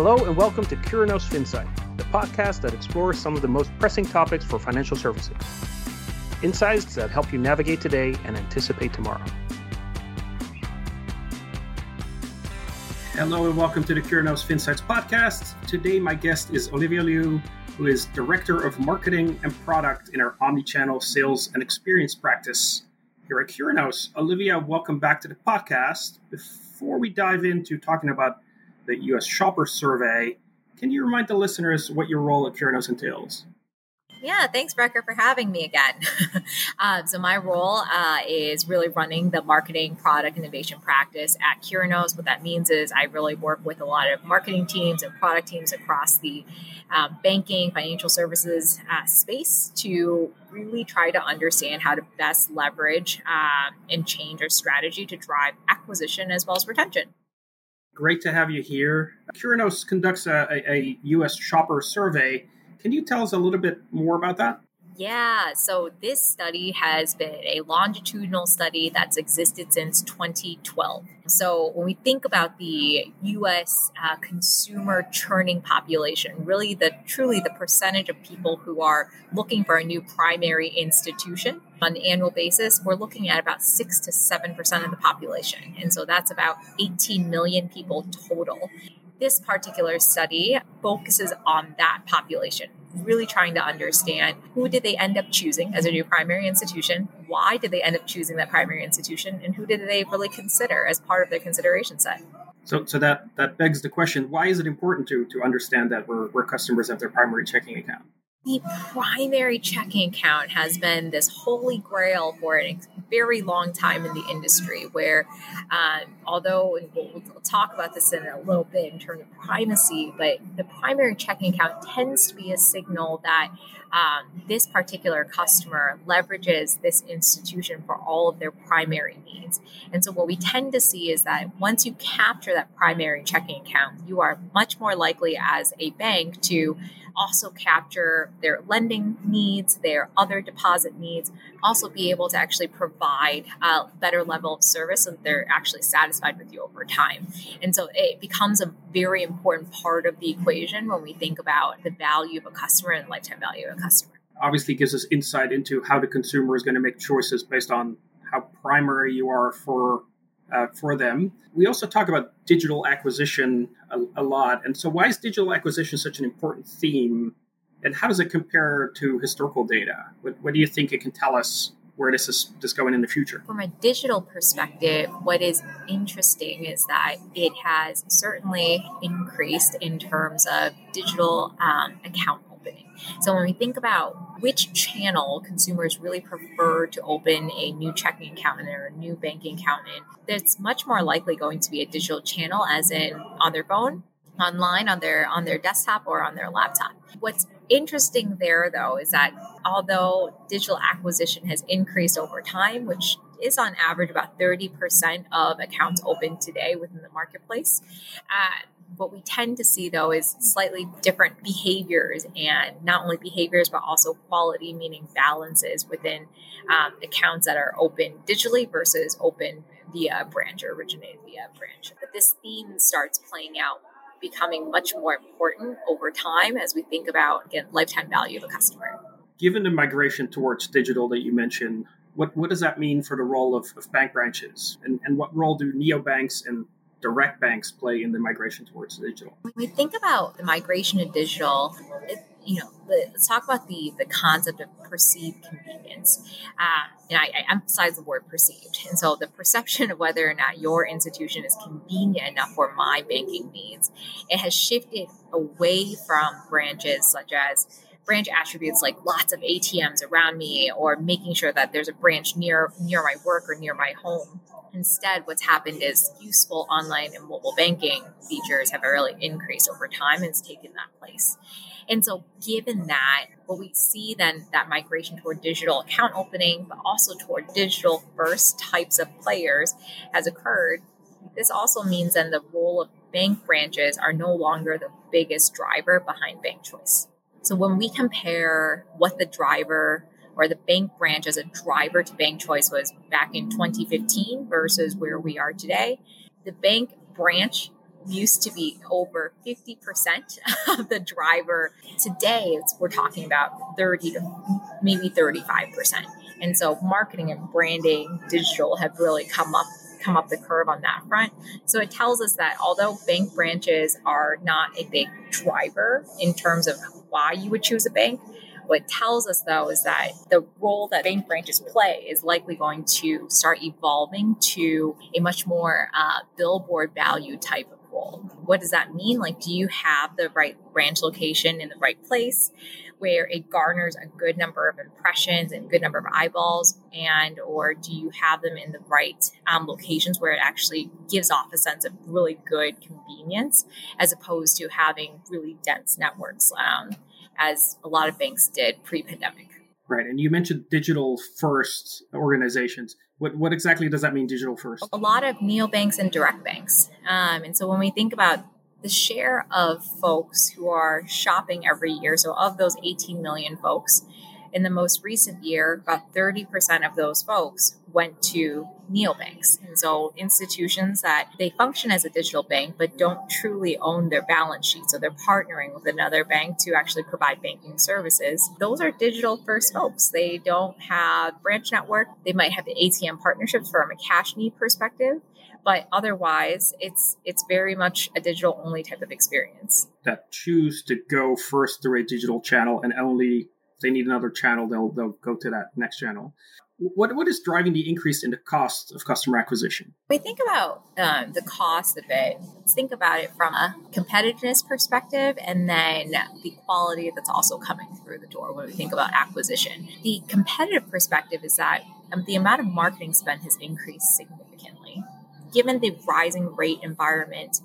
Hello and welcome to Curinos FinSight, the podcast that explores some of the most pressing topics for financial services. Insights that help you navigate today and anticipate tomorrow. Hello and welcome to the Curinos FinSights podcast. Today, my guest is Olivia Lui, who is Director of Marketing and Product in our Omnichannel Sales and Experience practice here at Curinos. Olivia, welcome back to the podcast. Before we dive into talking about the U.S. Shopper Survey. Can you remind the listeners what your role at Curinos entails? Yeah, thanks, Rutger, for having me again. um, so, my role uh, is really running the marketing product innovation practice at Curinos. What that means is I really work with a lot of marketing teams and product teams across the um, banking, financial services uh, space to really try to understand how to best leverage uh, and change our strategy to drive acquisition as well as retention. Great to have you here. Curinos conducts a, a, a U.S. shopper survey. Can you tell us a little bit more about that? Yeah, so this study has been a longitudinal study that's existed since 2012. So when we think about the U.S. Uh, consumer churning population, really the truly the percentage of people who are looking for a new primary institution on an annual basis, we're looking at about six to seven percent of the population, and so that's about 18 million people total. This particular study focuses on that population, really trying to understand who did they end up choosing as a new primary institution, why did they end up choosing that primary institution, and who did they really consider as part of their consideration set. So, so that that begs the question: Why is it important to to understand that where customers have their primary checking account? The primary checking account has been this holy grail for a very long time in the industry where uh, although we'll, we'll, talk about this in a little bit in terms of primacy but the primary checking account tends to be a signal that um, this particular customer leverages this institution for all of their primary needs. And so, what we tend to see is that once you capture that primary checking account, you are much more likely as a bank to also capture their lending needs, their other deposit needs, also be able to actually provide a better level of service so that they're actually satisfied with you over time. And so it becomes a very important part of the equation when we think about the value of a customer and the lifetime value of a customer. Obviously, gives us insight into how the consumer is going to make choices based on how primary you are for uh, for them. We also talk about digital acquisition a, a, lot. And so, why is digital acquisition such an important theme? And how does it compare to historical data? What, what do you think it can tell us where this is just going in the future? From a digital perspective, what is interesting is that it has certainly increased in terms of digital um, account so when we think about which channel consumers really prefer to open a new checking account in or a new banking account in, that's much more likely going to be a digital channel as in on their phone, online on their on their desktop or on their laptop. What's interesting there though is that although digital acquisition has increased over time, which is on average about 30% of accounts open today within the marketplace. Uh, what we tend to see though is slightly different behaviors and not only behaviors but also quality meaning balances within um, accounts that are open digitally versus open via branch or originated via branch. But this theme starts playing out becoming much more important over time as we think about again lifetime value of a customer. Given the migration towards digital that you mentioned what, what does that mean for the role of, of bank branches? And, and what role do neobanks and direct banks play in the migration towards digital? When we think about the migration to digital, it, you know, let's talk about the the concept of perceived convenience. Uh, and I, I, emphasize the word perceived. And so the perception of whether or not your institution is convenient enough for my banking needs, it has shifted away from branches such as branch attributes like lots of ATMs around me or making sure that there's a branch near near my work or near my home Instead, what's happened is useful online and mobile banking features have really increased over time and it's taken that place. And so, given that, what we see then that migration toward digital account opening, but also toward digital first types of players has occurred. This also means then the role of bank branches are no longer the biggest driver behind bank choice. So, when we compare what the driver or the bank branch as a driver to bank choice was back in 2015 versus where we are today. The bank branch used to be over 50% of the driver. Today, we're talking about 30 to maybe 35%. And so marketing and branding, digital have really come up come up the curve on that front. So it tells us that although bank branches are not a big driver in terms of why you would choose a bank, what tells us though is that the role that bank branches play is likely going to start evolving to a much more uh, billboard value type of role. What does that mean? Like, do you have the right branch location in the right place? where it garners a good number of impressions and good number of eyeballs and or do you have them in the right um, locations where it actually gives off a sense of really good convenience as opposed to having really dense networks um, as a lot of banks did pre-pandemic. Right, and you mentioned digital first organizations. What what exactly does that mean, digital first? A lot of neobanks and direct banks, um, and so when we think about the share of folks who are shopping every year, so of those 18 million folks, in the most recent year, about 30% of those folks went to neobanks. And so institutions that they function as a digital bank but don't truly own their balance sheet. So they're partnering with another bank to actually provide banking services. Those are digital first folks. They don't have branch network. They might have the ATM partnerships from a cash need perspective. But otherwise, it's it's very much a digital only type of experience. That choose to go first through a digital channel and only they need another channel, they'll they'll go to that next channel. What what is driving the increase in the cost of customer acquisition? We think about um, the cost of it. Let's think about it from a competitiveness perspective, and then the quality that's also coming through the door when we think about acquisition. The competitive perspective is that um, the amount of marketing spend has increased significantly, given the rising rate environment.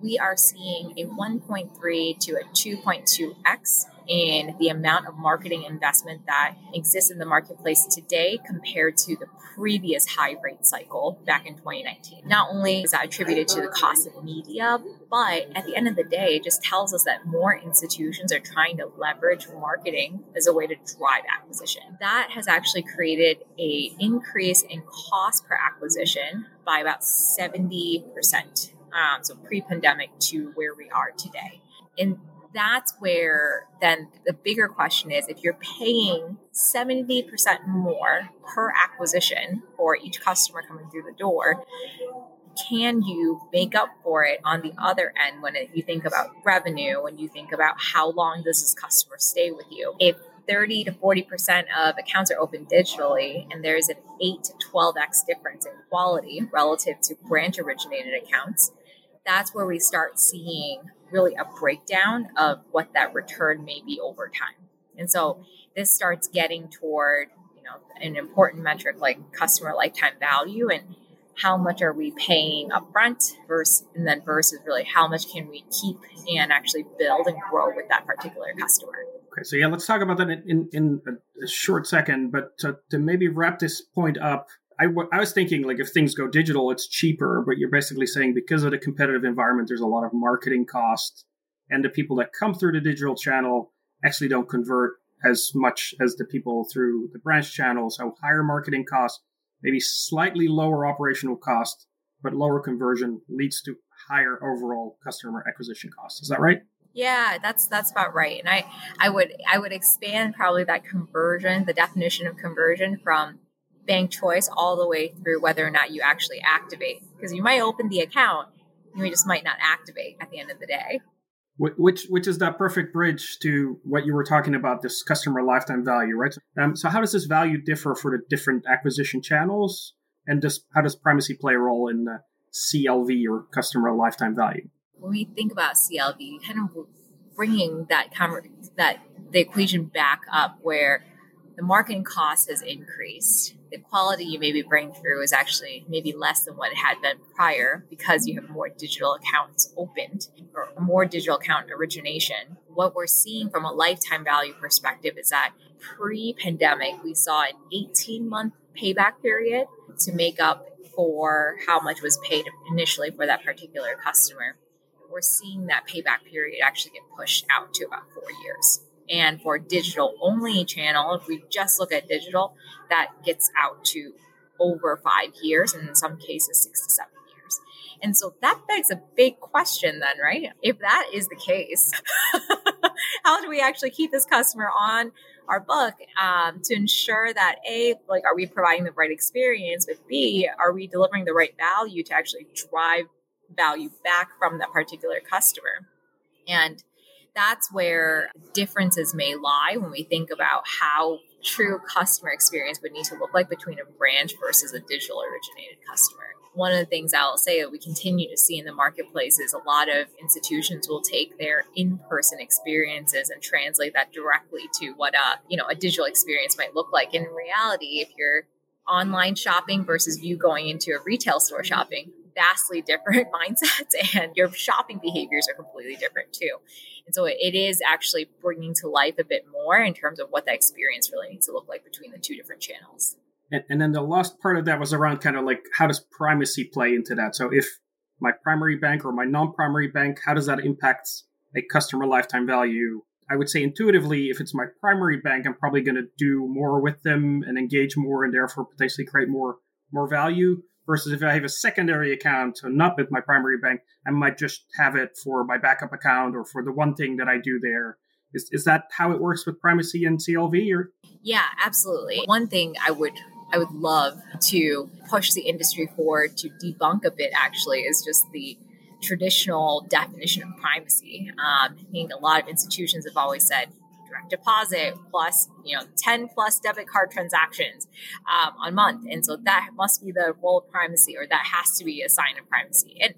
We are seeing a 1.3 to a 2.2x in the amount of marketing investment that exists in the marketplace today compared to the previous high rate cycle back in 2019. Not only is that attributed to the cost of media, but at the end of the day, it just tells us that more institutions are trying to leverage marketing as a way to drive acquisition. That has actually created a increase in cost per acquisition by about 70%. Um, so pre-pandemic to where we are today. And that's where then the bigger question is if you're paying 70% more per acquisition for each customer coming through the door, can you make up for it on the other end when it, you think about revenue, when you think about how long does this customer stay with you? If 30 to 40% of accounts are open digitally, and there's an 8 to 12x difference in quality relative to branch originated accounts, that's where we start seeing really a breakdown of what that return may be over time. And so this starts getting toward, you know, an important metric like customer lifetime value and how much are we paying upfront versus and then versus really how much can we keep and actually build and grow with that particular customer. Okay, so yeah, let's talk about that in, in, in a, short second. But to, to maybe wrap this point up, I, I was thinking like if things go digital, it's cheaper, but you're basically saying because of the competitive environment, there's a lot of marketing cost, and the people that come through the digital channel actually don't convert as much as the people through the branch channel. So higher marketing costs, maybe slightly lower operational cost, but lower conversion leads to higher overall customer acquisition costs. Is that right? Yeah, that's that's about right. And I I would I would expand probably that conversion, the definition of conversion from bank choice all the way through whether or not you actually activate. Because you might open the account, you just might not activate at the end of the day. Which which is that perfect bridge to what you were talking about, this customer lifetime value, right? Um, so how does this value differ for the different acquisition channels, and does how does primacy play a role in the CLV or customer lifetime value? When we think about CLV, kind of bringing that that the equation back up where the marketing cost has increased the quality you maybe bring through is actually maybe less than what it had been prior because you have more digital accounts opened or more digital account origination. What we're seeing from a lifetime value perspective is that pre pandemic, we saw an 18 month payback period to make up for how much was paid initially for that particular customer. We're seeing that payback period actually get pushed out to about four years. And for digital only channel, if we just look at digital, that gets out to over five years and in some cases six to seven years. And so that begs a big question then, right? If that is the case, how do we actually keep this customer on our book um, to ensure that A, like, are we providing the right experience, but B, are we delivering the right value to actually drive value back from that particular customer? And that's where differences may lie when we think about how true customer experience would need to look like between a branch versus a digital originated customer. One of the things I'll say that we continue to see in the marketplace is a lot of institutions will take their in-person experiences and translate that directly to what a you know a digital experience might look like. In reality, if you're online shopping versus you going into a retail store shopping, vastly different mindsets and your shopping behaviors are completely different too. And so it is actually bringing to life a bit more in terms of what that experience really needs to look like between the two different channels. And, and then the last part of that was around kind of like how does primacy play into that? So if my primary bank or my non-primary bank, how does that impact a customer lifetime value? I would say intuitively, if it's my primary bank, I'm probably going to do more with them and engage more, and therefore potentially create more more value versus if I have a secondary account, so not with my primary bank, I might just have it for my backup account or for the one thing that I do there. Is, is that how it works with primacy and CLV or? Yeah, absolutely. One thing I would I would love to push the industry forward to debunk a bit actually is just the traditional definition of primacy. Um, I think a lot of institutions have always said direct deposit plus you know 10 plus debit card transactions um, on month. And so that must be the role of primacy or that has to be a sign of primacy. And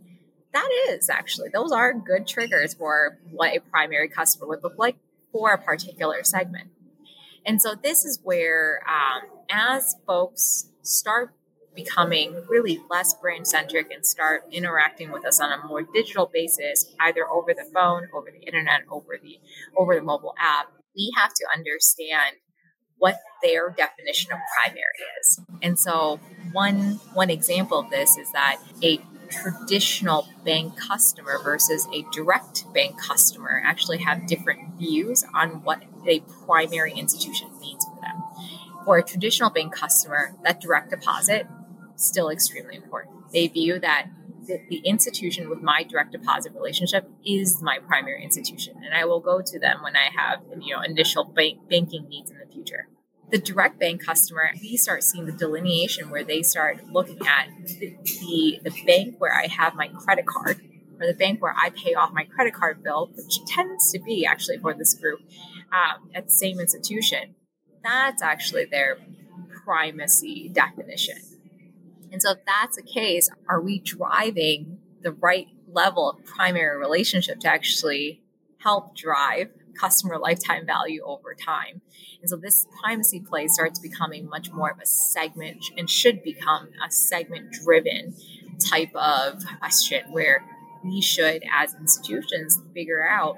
that is actually those are good triggers for what a primary customer would look like for a particular segment. And so this is where um, as folks start becoming really less brand centric and start interacting with us on a more digital basis either over the phone over the internet over the over the mobile app we have to understand what their definition of primary is. And so one one example of this is that a traditional bank customer versus a direct bank customer actually have different views on what a primary institution means for them. For a traditional bank customer, that direct deposit is still extremely important. They view that the, the institution with my direct deposit relationship is my primary institution, and I will go to them when I have you know initial bank, banking needs in the future. The direct bank customer, we start seeing the delineation where they start looking at the, the, the bank where I have my credit card or the bank where I pay off my credit card bill, which tends to be actually for this group um, at the same institution. That's actually their primacy definition. And so, if that's the case, are we driving the right level of primary relationship to actually help drive customer lifetime value over time? And so, this primacy play starts becoming much more of a segment and should become a segment driven type of question where we should, as institutions, figure out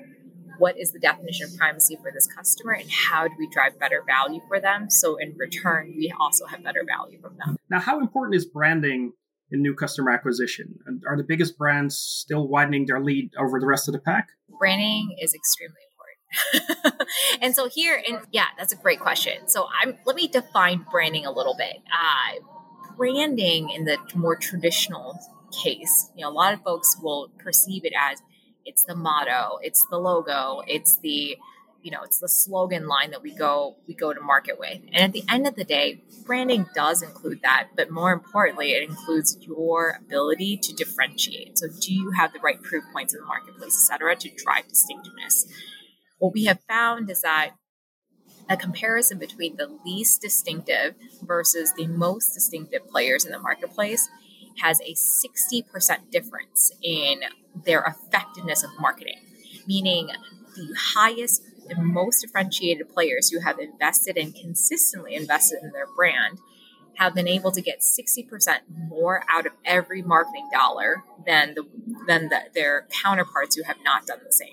what is the definition of primacy for this customer and how do we drive better value for them? So in return we also have better value from them. Now how important is branding in new customer acquisition? And are the biggest brands still widening their lead over the rest of the pack? Branding is extremely important. And so here and yeah that's a great question. So i'm let me define branding a little bit. Uh, branding in the more traditional case you know a lot of folks will perceive it as it's the motto, it's the logo, it's the you know, it's the slogan line that we go we go to market with. And at the end of the day, branding does include that, but more importantly, it includes your ability to differentiate. So do you have the right proof points in the marketplace, et cetera, to drive distinctiveness? What we have found is that a comparison between the least distinctive versus the most distinctive players in the marketplace has a 60% difference in their effectiveness of marketing, meaning the highest and most differentiated players who have invested and consistently invested in their brand have been able to get 60% more out of every marketing dollar than the than the, their counterparts who have not done the same.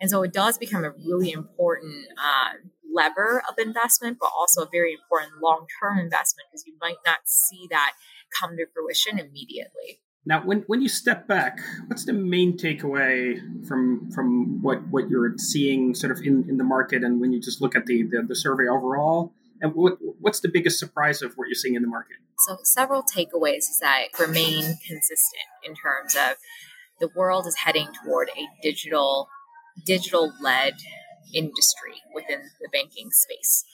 And so it does become a really important uh, lever of investment, but also a very important long term investment because you might not see that come to fruition immediately. Now, when, when you step back, what's the main takeaway from from what, what you're seeing sort of in, in the market and when you just look at the, the, the survey overall? And what, what's the biggest surprise of what you're seeing in the market? So, several takeaways that remain consistent in terms of the world is heading toward a digital, digital led industry within the banking space.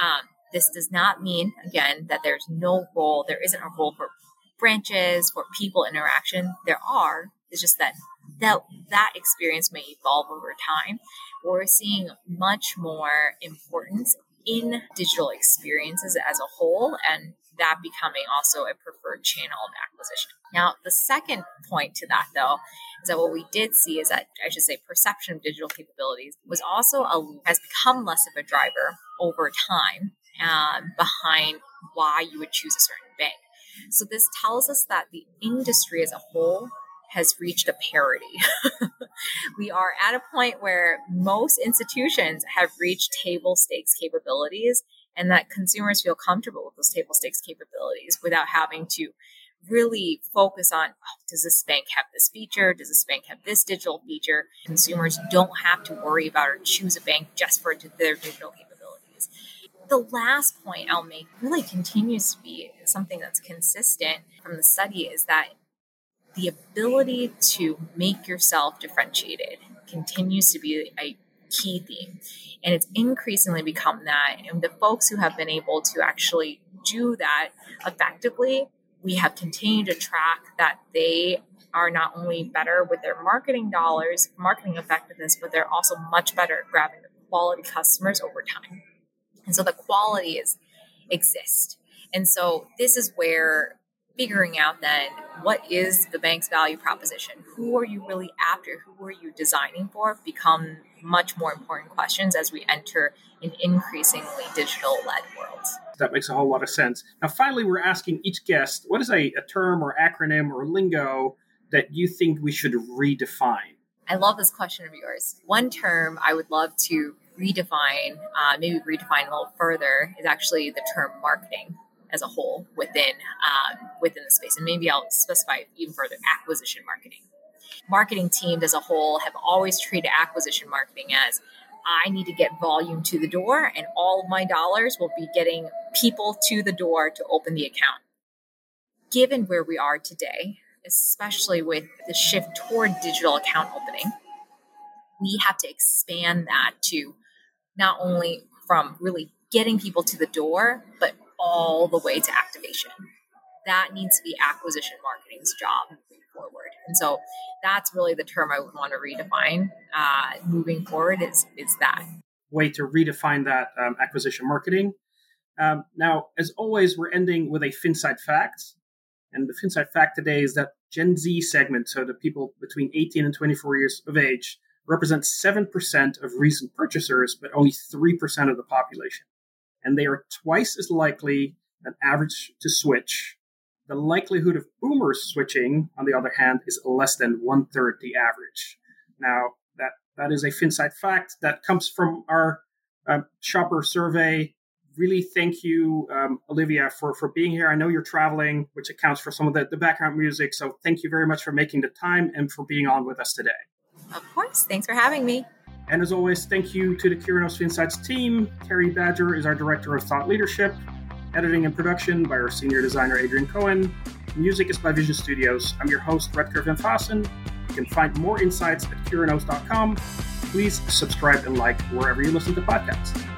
Um, this does not mean, again, that there's no role, there isn't a role for branches, for people interaction. There are. It's just that that, that experience may evolve over time. We're seeing much more importance in digital experiences as a whole and that becoming also a preferred channel of acquisition. Now, the second point to that, though, is that what we did see is that I should say perception of digital capabilities was also a, has become less of a driver over time um, behind why you would choose a certain bank. So this tells us that the industry as a whole has reached a parity. we are at a point where most institutions have reached table stakes capabilities and that consumers feel comfortable with those table stakes capabilities without having to really focus on oh, does this bank have this feature? Does this bank have this digital feature? Consumers don't have to worry about or choose a bank just for their digital capabilities. The last point I'll make really continues to be something that's consistent from the study is that the ability to make yourself differentiated continues to be a key theme. And it's increasingly become that. And the folks who have been able to actually do that effectively, we have continued to track that they are not only better with their marketing dollars, marketing effectiveness, but they're also much better at grabbing quality customers over time. And so the qualities exist. And so this is where figuring out then what is the bank's value proposition? Who are you really after? Who are you designing for? Become much more important questions as we enter an increasingly digital led world. That makes a whole lot of sense. Now, finally, we're asking each guest what is a, a term or acronym or lingo that you think we should redefine? I love this question of yours. One term I would love to redefine, uh, maybe redefine a little further, is actually the term marketing as a whole within um, within the space. And maybe I'll specify even further acquisition marketing. Marketing teams as a whole have always treated acquisition marketing as I need to get volume to the door, and all of my dollars will be getting people to the door to open the account. Given where we are today, especially with the shift toward digital account opening, we have to expand that to not only from really getting people to the door, but all the way to activation. That needs to be acquisition marketing's job moving forward. And so that's really the term I would want to redefine uh, moving forward is, is that. Way to redefine that um, acquisition marketing. Um, now, as always, we're ending with a FinSight fact. And the FinSight fact today is that Gen Z segment, so the people between 18 and 24 years of age, represents 7% of recent purchasers, but only 3% of the population and they are twice as likely an average to switch. The likelihood of boomers switching, on the other hand, is less than one third the average. Now, that, that is a FinSight fact that comes from our um, shopper survey. Really, thank you, um, Olivia, for, for being here. I know you're traveling, which accounts for some of the, the background music. So, thank you very much for making the time and for being on with us today. Of course. Thanks for having me. And as always, thank you to the Curinos Insights team. Carrie Badger is our Director of Thought Leadership. Editing and production by our Senior Designer Adrian Cohen. Music is by Vision Studios. I'm your host, Rutger Van Faassen. You can find more insights at Curinos.com. Please subscribe and like wherever you listen to podcasts.